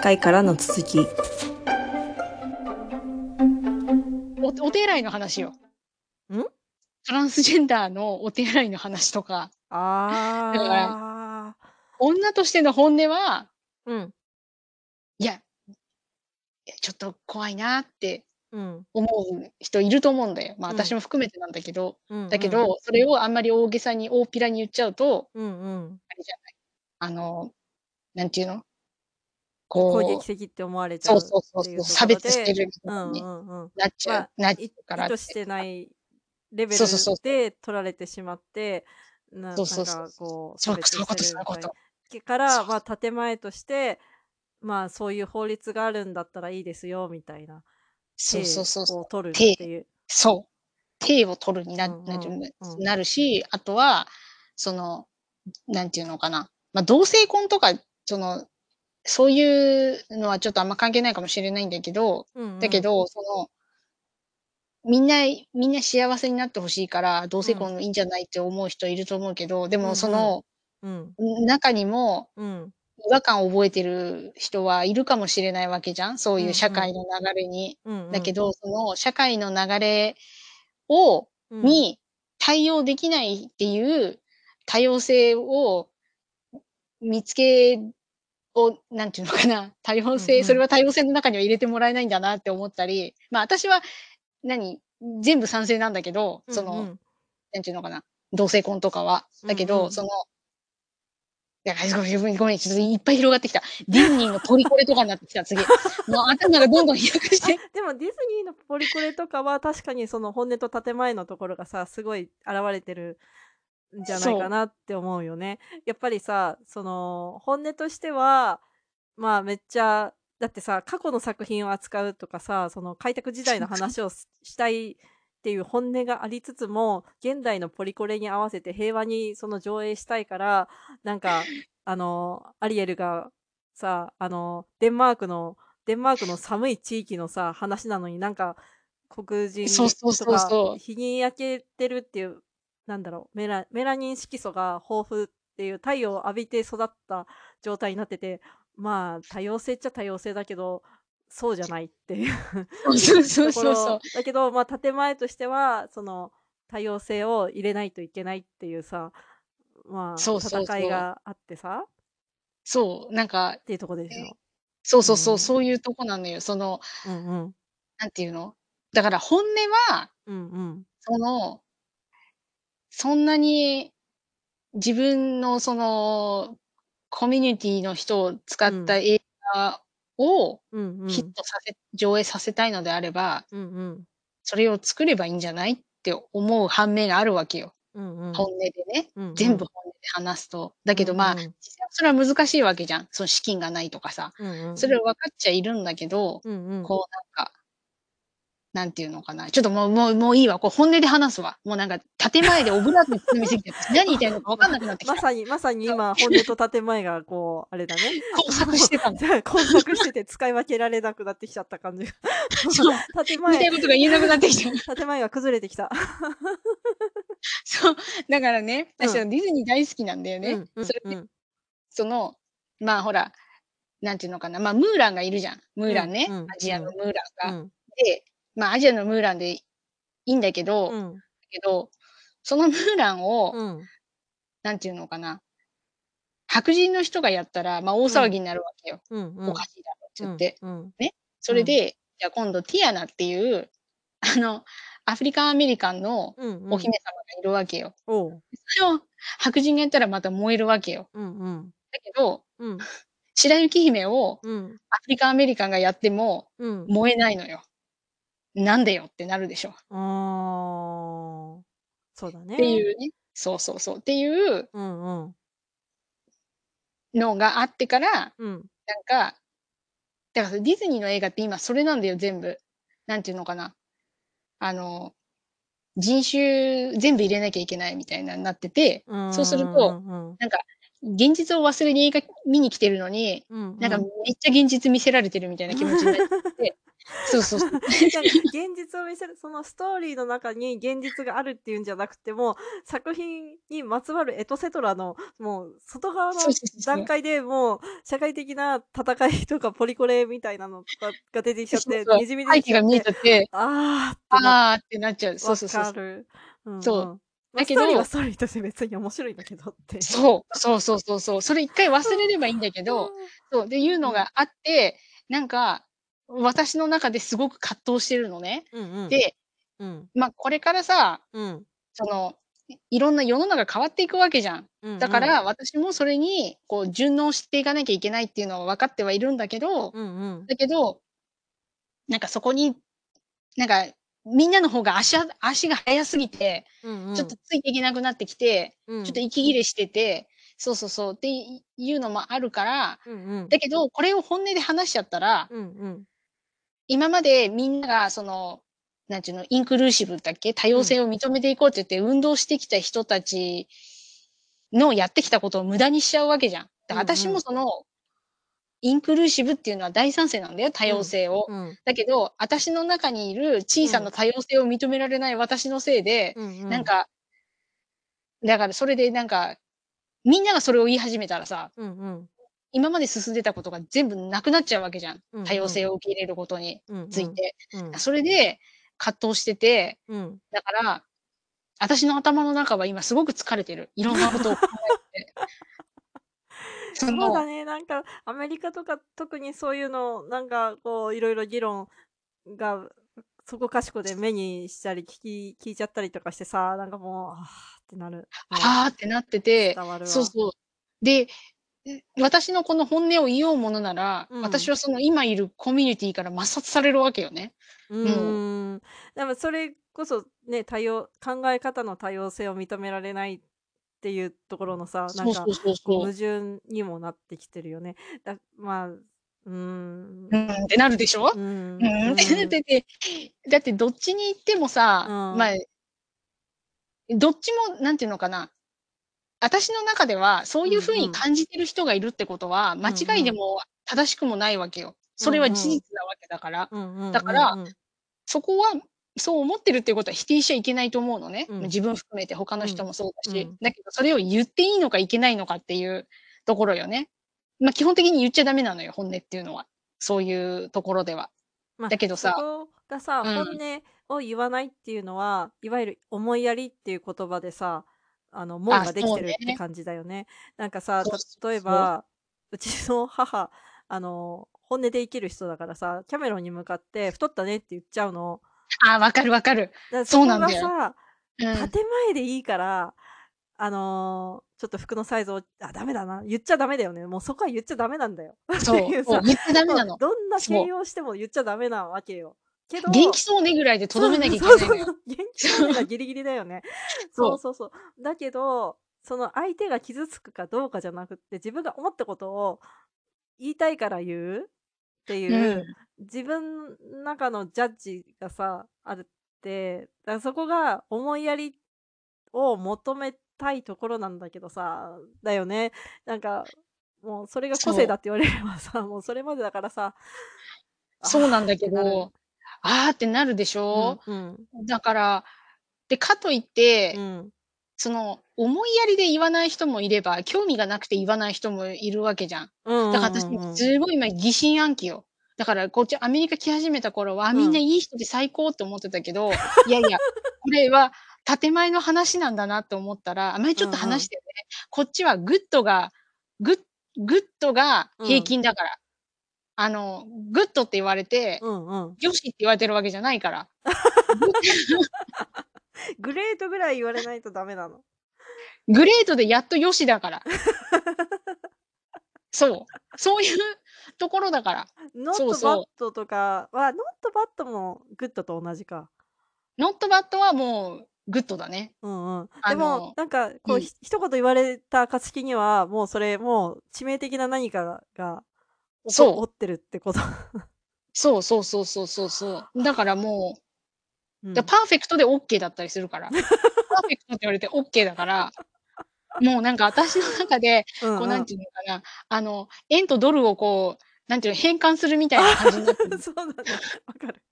回からの続き。おお手洗いの話よ。ん？トランスジェンダーのお手洗いの話とか、ああ。女としての本音は、うん。いや、ちょっと怖いなってうん。思う人いると思うんだよ。まあうん私も含めてなんだけど、うん。だけど、それをあんまり大げさに大っぴらに言っちゃうと、うんうん。あれじゃない。あの、なんていうの？攻こ撃的って思われう、ちゃそううそうそうそう、差別してるみたうんういにんうん。なっちゃう、まあなっちいゃうから意図してないレベルそうそうそうで取られてしまって、なんかこう、そう差別してるみたいと。なから、そうまあ、建前として、まあ、そういう法律があるんだったらいいですよ、みたいな。そうそうそうそう。を取る手っていう。そう。手を取るにな,、うんうんうんなるし、あとは、その、なんていうのかな。まあ、同性婚とか、その、そういうのはちょっとあんま関係ないかもしれないんだけど、うんうんだけ、ど、その、みんな、みんな幸せになってほしいから、同性婚いいんじゃないって思う人いると思うけど、でうんうんもその、うん。中にもうん。違和感を覚えてる人はいるかもしれないわけじゃんそういう社会の流れに。うんうん。だけど、その社会の流れを、うん、に対応できないっていう多様性を見つけを、なんていうのかな、多様性、うんうんそれは多様性の中には入れてもらえないんだなって思ったり、まあ私は、何、全部賛成なんだけど、その、うんうんなんていうのかな、同性婚とかは。だけど、うんうんその、いや、ごめん、ごめん、ちょっといっぱい広がってきた。ディズニーのポリコレとかになってきた、次。もう頭がどんどん飛躍して。でもディズニーのポリコレとかは確かにその本音と建前のところがさすごい現れてるんじゃないかなって思うよね。やっぱりさその本音としてはまあめっちゃだってさ過去の作品を扱うとかさその開拓時代の話をししたいっていう本音がありつつも現代のポリコレに合わせて平和にその上映したいからなんかあのアリエルがさあのデンマークのデンマークの寒い地域のさ話なのになんか黒人とかそうそう日に焼けてるっていうなんだろうメラメラニン色素が豊富っていう太陽を浴びて育った状態になっててまあ多様性っちゃ多様性だけどそうじゃないっていうそうそうそうそう。だけどまあ建前としてはその多様性を入れないといけないっていうさまあそうそうそう戦いがあってさそう、なんかっ、ていうところでしょ。そうそうそう、うんそういうとこなのよ。その、うんうんなんていうの？だから本音は、うんうんその、そんなに自分のその、コミュニティの人を使った映画をヒットさせ、上映させたいのであれば、うんうんそれを作ればいいんじゃないって思う反面があるわけよ。うんうん本音でね。うんうん全部本音で話すと。だけどまあ、うんうん実際それは難しいわけじゃん。その資金がないとかさ。うんうんそれは分かっちゃいるんだけど、うんうんこうなんか、なんていうのかな。ちょっともう、もう、もういいわ。こう本音で話すわ。もうなんか、建前でオブラートに包みすぎて、何言いたいのか分かんなくなってきた。まさにまさに 今本音と建前がこうあれだね 工作してたの。工作してて使い分けられなくなってきちゃった感じがそう。建言いたい前ことが言えなくなってきた。建前が崩れてきたそう。だからね、うん私はディズニー大好きなんだよね。それで、うんその、まあほら、なんていうのかな。まあムーランがいるじゃん。ムーランね。アジアのムーランうが。んで、まあアジアのムーランでいいんだけど、だうん。けど、そのムーランを、うん。なんていうのかな。白人の人がやったら、まあ大騒ぎになるわけよ。うん。うん。おかしいだろって言って。うん。それで、じゃあ今度ティアナっていう、あの、アフリカンアメリカンのうんうん。お姫様がいるわけよ。おう。それを白人がやったらまた燃えるわけよ。うんうん。だけど、うん。白雪姫をうん。アフリカンアメリカンがやってもうん。燃えないのよ。なんでよってなるでしょ。あーそうだねっていうね。そうそうそう。っていううんうんのがあってから、うんなんか、だからディズニーの映画って今それなんだよ、全部。なんていうのかな。あの、人種全部入れなきゃいけないみたいなになってて、うんそうするとうんなんか、現実を忘れに映画見に来てるのに、うんうんなんかめっちゃ現実見せられてるみたいな気持ちになって、そうそうそう。現実を見せる、そのストーリーの中に現実があるっていうんじゃなくても、作品にまつわるエトセトラの、もう外側の段階でもう、社会的な戦いとかポリコレみたいなのとかが出てきちゃって、そうそうにじみ出てきちゃっ背景が見えちて、ゃって、あーあーってなっちゃう。そうそうそうわかる。うんうんそうまあだけどストーリーはストーリーとして別に面白いんだけどって。そう、そうそうそうそう。それ一回忘れればいいんだけど、そう、で、いうのがあって、なんか、私の中ですごく葛藤してるのね。うんうん。で、うん。まあ、これからさ、うん。その、いいろんな世の中変わっていくわけじゃん。うんうんだか、ら、私もそれに、こう、順応していかなきゃいけないっていうのは分かってはいるんだけど、うんうん。だけど、なんかそこに、なんか、みんなの方が足あ足が速すぎて、うんうん、ちょっとついていけなくなってきて、うん、ちょっと息切れしてて、そうそうそうっていうのもあるから、うんうん。だけど、これを本音で話しちゃったら、うんうん。今までみんなが、その、なんていうの、インクルーシブだっけ？多様性を認めていこうって言って運動してきた人たちのやってきたことを無駄にしちゃうわけじゃん。だから私うんうんもその、インクルーシブっていうのは大賛成なんだよ、多様性を。うんだけど、私の中にいる小さな多様性を認められない私のせいで、うんうん。なん、か、だからそれでなんか、みんながそれを言い始めたらさ、うんうん。今まで進んでたことが全部なくなっちゃうわけじゃん。うんうん多様性を受け入れることにうんうんつい。て。うんそれで葛藤してて、うん。だから、私の頭の中は今すごく疲れてる。いろんなことを考えて。そそうのだね。なんか、アメリカとか特にそういうの、なんか、こう、いろいろ議論が、そこかしこで目にしたり聞き、聞いちゃったりとかしてさ、なんかもう、あーってなる。もうはーってなってて。そうそう。で、私のこの本音を言おうものなら、うん私はその今いるコミュニティから抹殺されるわけよね。うーん。でもそれこそね、多様、考え方の多様性を認められないっていうところのさ、なかそうんそうそうこうそう。矛盾にもなってきてるよね。だまあ、うーん。うんってなるでしょ？うん。うん ってなってて、だってどっちに行ってもさ、うんまあ、どっちも、なんていうのかな。私の中では、そういうふうに感じてる人がいるってことは、間違いでも正しくもないわけよ。それは事実なわけだから。だからそこは、そう思ってるっていうことは否定しちゃいけないと思うのね。うん自分含めて他の人もそうだし。うんだけど、それを言っていいのかいけないのかっていうところよね。まあ、基本的に言っちゃダメなのよ、本音っていうのは。そういうところでは。まあだけどさそこがさ、うん本音を言わないっていうのは、いわゆる思いやりっていう言葉でさ、あの、門ができてるって感じだよね。なんかさ例えば、うちの母、あの、本音で生きる人だからさ、キャメロンに向かって太ったねって言っちゃうの。ああ、わかるわかる。だからそうなんだよ。建前でいいから、あのーちょっと服のサイズを、あ、ダメだな。言っちゃダメだよね。もうそこは言っちゃダメなんだよ。そうう。言ってダメなの。どんな形容しても言っちゃダメなわけよ。けど、元気そうねぐらいでとどめなきゃいけない。そうそうそう元気そうがギリギリだよね。そ そううそうそう。だけど、その相手が傷つくかどうかじゃなくって、自分が思ったことを言いたいから言うっていう、自分の中のジャッジがさ、あるって、だからそこが思いやりを求めたいところなんだけどさ、だよね。なんか、もうそれが個性だって言われればさ、もうそれまでだからさ、そうなんだけど、あーってなるでしょ、うん、だから、で、かといって、うん、その、思いやりで言わない人もいれば、興味がなくて言わない人もいるわけじゃん。うん。だから私、すごい今疑心暗鬼よ。だから、こっちアメリカ来始めた頃は、あみんないい人で最高って思ってたけど、いやいや、これは建前の話なんだなって思ったら、あ前ちょっと話してよね。こっちは good が、グッ、 good が平均だから。あの、 good って言われて、うんうん。よしって言われてるわけじゃないから。great ぐらい言われないとダメなの。great でやっとよしだから。そう。そういうところだから。 not bad とかは、 not bad も good と同じか。 not bad はもう good だね。うんうん。あでもの、なんか、こう、うんひ一言言われた暁には、もうそれ、もう致命的な何かが、起そうこってるってこと。そうそうそうそうそうそう。だからもう、うんだパーフェクトで OK だったりするから。パーフェクトって言われて OK だから、もうなんか私の中で、うんうんこうなんていうのかな、あの、円とドルをこう、なんていうの、変換するみたいな感じになってる。そうだね。わかる。わかる。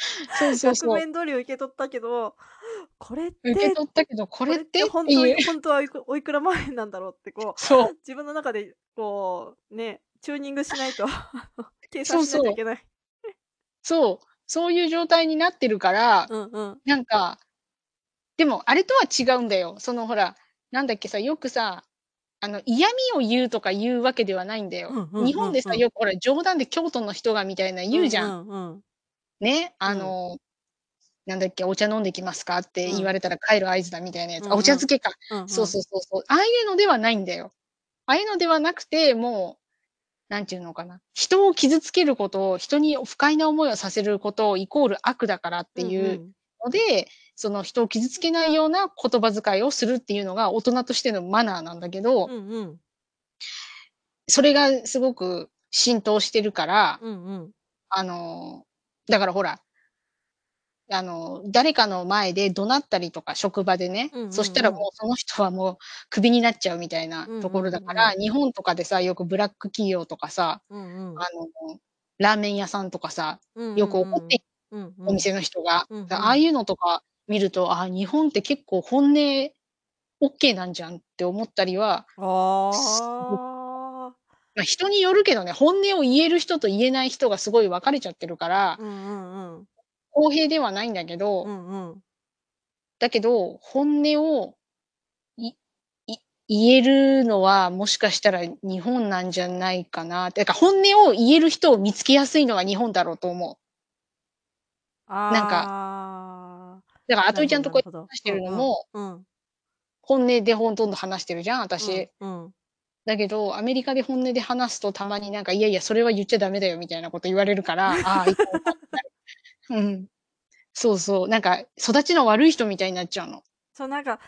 そうそうそう。額面通り受け取ったけど、これって受け取ったけど、これってってほんという。にほんとは おいくら万円なんだろうってこう、そう。自分の中でこう、ね、チューニングしないと 計算し。ないといけない。そう。そういう状態になってるから、うんうん。なんか、でもあれとは違うんだよ。そのほら、なんだっけさ、よくさ、あの、嫌味を言うとか言うわけではないんだよ。日本でさ。よくほら、冗談で京都の人がみたいな言うじゃん。うんうんうん。ね、あうん。の、なんだっけ、お茶飲んできますかってうん。言われたら帰る合図だみたいなやつ。あ、おうんうん。茶漬けか。うんそううん。そうそうそう。ああいうのではないんだよ。ああいうのではなくて、もう、なんていうのかな。人を傷つけることを、人に不快な思いをさせることをイコール悪だからってうんう。いうんので、その人を傷つけないような言葉遣いをするっていうのが大人としてのマナーなんだけど、うんうん。それがすごく浸透してるから、うんうん。あの、だからほら、あの、誰かの前で怒鳴ったりとか、職場でね、うんそしたうんうん。らもうその人はもうクビになっちゃうみたいなうんところだうんうん。から、日本とかでさ、よくブラック企業とかさ、うんうん。あの、ラーメン屋さんとかさ、うんよくうんうん。怒ってうんうん。お店の人が。うんうん。だああいうのとか見ると、あ、日本って結構本音オッケーなんじゃんって思ったりは、すごくあ人によるけどね、本音を言える人と言えない人がすごい分かれちゃってるから、うんうんうん。公平ではないんだけうど、んうん。だけど、本音を、言えるのは、もしかしたら日本なんじゃないかなって。だから本音を言える人を見つけやすいのは日本だろうと思う。なんかあだから、あ。あといちゃんとこう。話してるのうんも、うん。うん。本音でほとんど話してるじゃん、うん私。うん。だけど、アメリカで本音で話すとたまになんか、いやいや、それは言っちゃダメだよみたいなこと言われるから、ああ、うん。そうそう。なんか、育ちの悪い人みたいになっちゃうの。そう、なんか、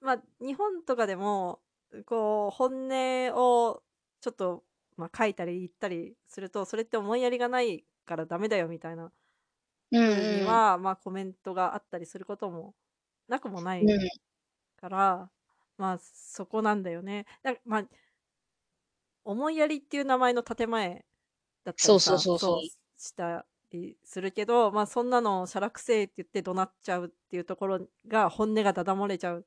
ま、日本とかでも、こう、本音をちょっと、ま、書いたり言ったりすると、それって思いやりがないからダメだよみたいなうん風にうん。は、ま、コメントがあったりすることもなくもないうん。から、まあ、そこなんだよね。なんか、ま思いやりっていう名前の建前だったそうそうそうそう。そうしたりするけど、ま、そんなのしゃらくせえって言って怒鳴っちゃうっていうところが、本音がだだ漏れちゃう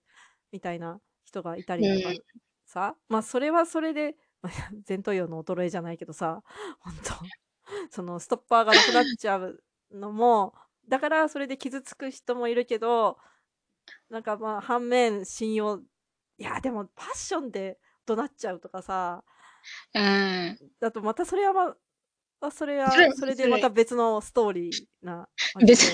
みたいな人がいたうりとかん。さ、ま、それはそれで、ま、前頭葉の衰えじゃないけどさ、ほんと、そのストッパーがなくなっちゃうのも、だからそれで傷つく人もいるけど、なんか、ま、反面信用いや、でもパッションで怒鳴っちゃうとかさうーん。だとまたそれはまま、それそれはそれでまた別のストーリーな別で。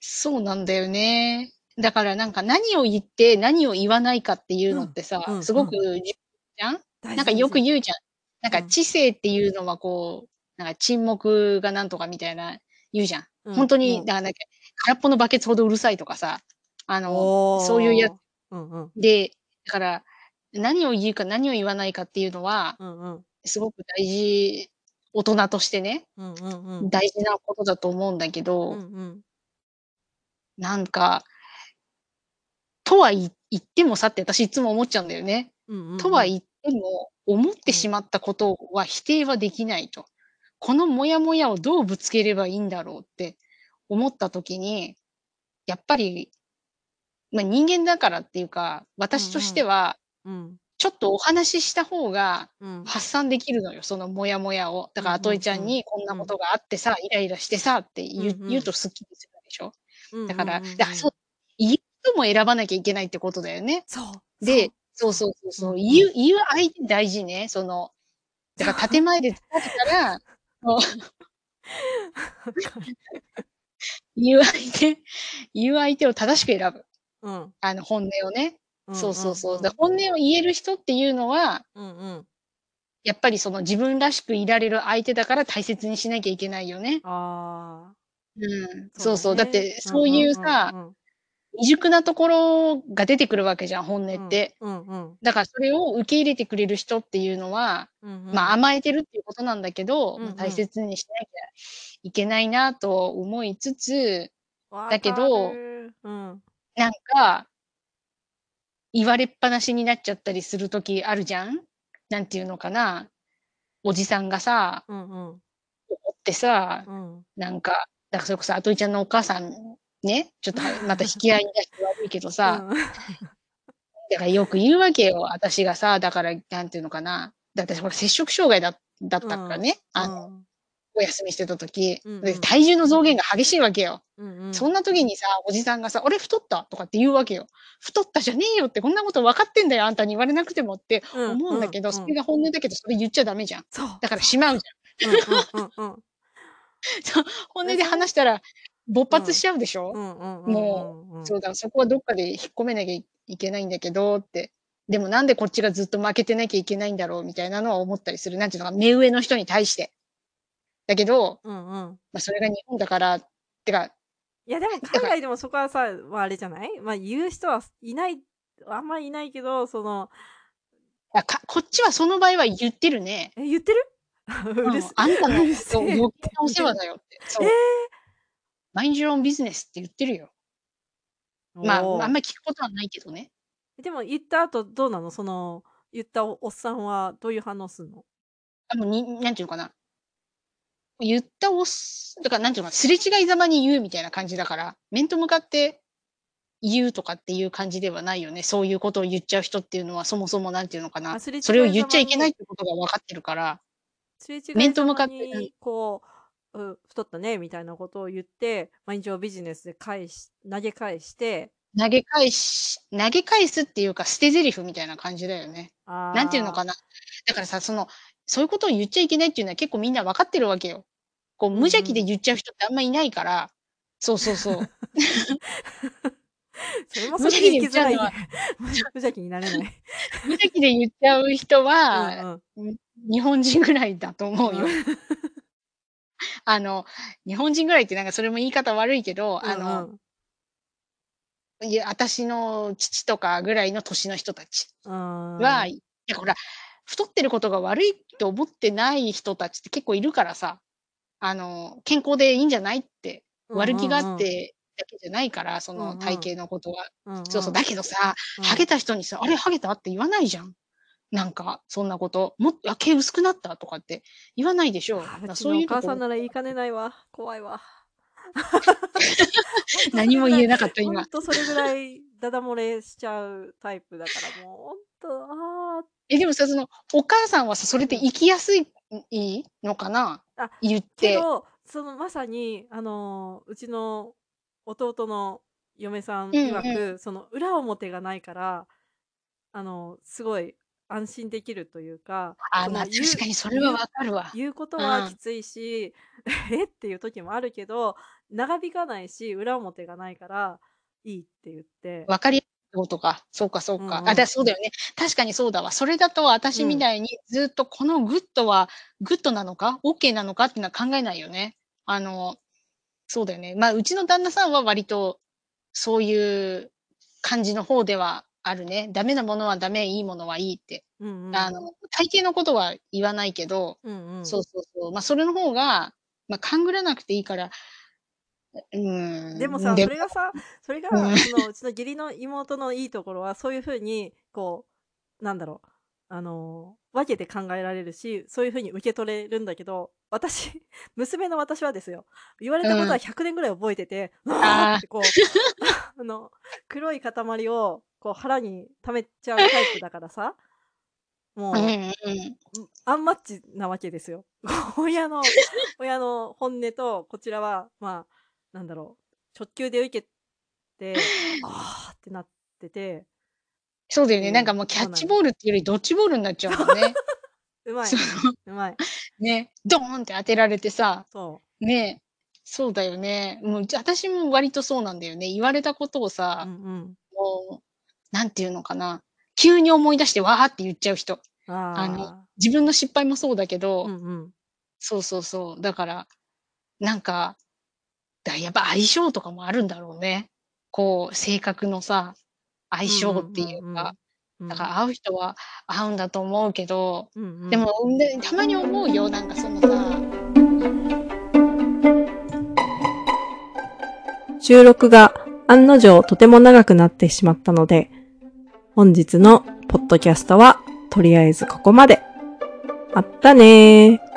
そうなんだよね。だからなんか何を言って何を言わないかっていううん、のってさ、うんすごくうん。じじゃん？大なんかよく。言うじゃん。なんかうん。知性っていうのはこう、なんか沈黙がなんとかみたいな言うじゃん。うん、ほんとに、だからなんか、空っぽのバケツほどうるさいとかさ、あの、そういうやおお。うんうん。で、だから、何を言うか何を言わないかっていうのは、うんうん。すごく大事大人としてね、うんうんうん。大事なことだと思うんだけうんどうん。なんかとはい言ってもさって私いつも思っちゃうんだよね。うんうんうん。とは言っても、思ってうん。しまったことは否定はできないと。このモヤモヤをどうぶつければいいんだろうって思った時に、やっぱり、ま、人間だからっていうか、う私とんしては、ちょっとお話しした方がうん。発散できるのよ、そのモヤモヤを。だうんからあといちゃうんにこんなうん。ことがあってさ、イライラしてさってう言う言う。とすっきりするでしょ？だから。だからそう、言う人も選ばなきゃいけないってことだよね。そう、で、そう、そうそうそう。言う言う相手大事ね。その、だから建前で疲れたら。言う相手言う相手を正しく選ぶ。うん。あの、本音をね。うんそうそうそう。うんうん。だ本音を言える人っていうのはうんうん。やっぱりその自分らしくいられる相手だから大切にしなきゃいけないよね。ああ。うん。そそううそう。だっ。てうんそういううんさ、うんうん。未熟なところが出てくるわけじゃん、本音うん、って。うんうん。だからそれを受け入れてくれる人っていうのは、うんうま、ん。甘えてるっていうことなんだけど、うんうん。切にしなきゃいけないなと思いつつ、わだけかどる。うん。なんか言われっぱなしになっちゃったりする時あるじゃん？なんていうのかな、おじさんがさ、うんうん。怒ってさ、うん。なんか、だからそれこそ、あといちゃんのお母さん、ね、ちょっとまた引き合いに出して悪いけどさ、うんだからよく言うわけよ。私がさ、だから、なんていうのかな。だって私ほら、摂食障害だだったからね。あの、お休みしてた時、うんうんで体重の増減が激しいわけよ。うんうん。そんな時にさ、おじさんがさ、俺太ったとかって言うわけよ。太ったじゃねえよって、こんなこと分かってんだよ、あんたに言われなくてもってうん思うんだけど、うんそれが本音だけど、それ言っちゃダメじゃん。そう。だからしまうじうんうんうんゃん。本音で話したら、勃発しちゃうでしょ、うんうんうん。もうん、そうだ、そこはどっかで引っ込めなきゃいけないんだけどって。でもなんでこっちがずっと負けてなきゃいけないんだろうみたいなのは思ったりする。なんていうのか、目上の人に対して。だけど、うんうん。まあ、それが日本だから、てか、いやでも 海外でもそこはさ、まああれじゃない？まあ言う人はいない、あんまりいないけど、その、あかこっちはその場合は言ってるね。え、言ってる？うるうんせあんたの余計なお世話だよって。そう。えマインドローンビジネスって言ってるよ。ーまあ、あんまり聞くことはないけどね。でも言った後どうなの？その、言ったおおっさんはどういう反応するの？あの、に、なんていうのかな。言ったおっす、だからなんていうのかな、すれ違いざまに言うみたいな感じだから、面と向かって言うとかっていう感じではないよね。そういうことを言っちゃう人っていうのはそもそもなんていうのかな。それを言っちゃいけないってことが分かってるから。すれ違い面と向かってこう、う太ったねみたいなことを言って、毎日ビジネスで返し、投げ返して、投げ返し、投げ返すっていうか捨て台詞みたいな感じだよね。あなんていうのかな。な。だからさ、その、そういうことを言っちゃいけないっていうのは結構みんな分かってるわけよ。こう、無邪気で言っちゃう人ってあんまいないから、そうそうそう。それもそれで生きづらい。無無邪気になれない。無邪気で言っちゃう人うんは、うん日本人ぐらいだと思うよ。うんあの、日本人ぐらいってなんかそれも言い方悪いけど、あうんの、いや、私の父とかぐらいの年の人たちうんは、いや、ほら、太ってることが悪いと思ってない人たちって結構いるからさ、あの、健康でいいんじゃないって、悪気があっ、てだけじゃないから、その体型のことは。うんうんそうそう。だけどさ、うんハゲた人にさ、あれハゲた？って言わないじゃん。なんか、そんなこと。もっと、あ、毛薄くなった？とかって言わないでしょ。うちのお母そういうとこさんなら言いかねないわ。怖いわ。何も言えなかった、今ほん。とそれぐらいダダ漏れしちゃうタイプだからもうほんとあえ、でもさ、その、お母さんはさ、それで生きやすいいいのかな？あ言っーけて。どそのまさにあのーうちの弟の嫁さんうんうん。曰く、その裏表がないからあのすごい安心できるというかあ、まあ言う確かにそれはわかるわ。言うことうんはきついし、え？っていう時もあるけど長引かないし裏表がないからいいって言って。わかりやすいことか。そうか、そうか。うんうんあ、だ、そうだよね。確かにそうだわ。それだと私みたいにずっとこのグッドはグッドなのか ?OK なのかっていうのは考えないよね。あの、そうだよね。まあ、うちの旦那さんは割とそういう感じの方ではあるね。ダメなものはダメ、いいものはいいって。うんうんあの、体型のことは言わないけど、うんうんそうそうそう。まあ、それの方が、まあ、勘ぐらなくていいから、うん。でもさ、でそれがさ、それが、うんそのうちの義理の妹のいいところは、そういうふうに、こう、なんだろう、あのー分けて考えられるし、そういうふうに受け取れるんだけど、私、娘の私はですよ、言われたことはうん100年ぐらい覚えてて、うわーってこう、あの、黒い塊を、こう、腹に溜めちゃうタイプだからさ、もう。アンマッチなわけですよ。親の、親の本音と、こちらは、まあ、なんだろう、直球で受けて、あーってなってて、そうだよね。うんなんかもうキャッチボールっていうよりドッジボールになっちゃうもんね。うまいそ、うまい。う ね。ドーンって当てられてさ、そね。そうだよね。もう、私も割とそうなんだよね。言われたことをう。さう、んうん。もう、なんていうのかな。急に思い出してわーって言っちゃう人。ああの自分の失敗もそうだけど、ーうんうん。そうそうそう。だから、なんか、だやっぱ相性とかもあるんだろうね。こう、性格のさ、相性っていうか、うんだから会う人は会うんだと思うけど、うんうんでも、でたまに思うよ、なんかそのさ、収録が案の定とても長くなってしまったので、本日のポッドキャストはとりあえずここまで。まったねー。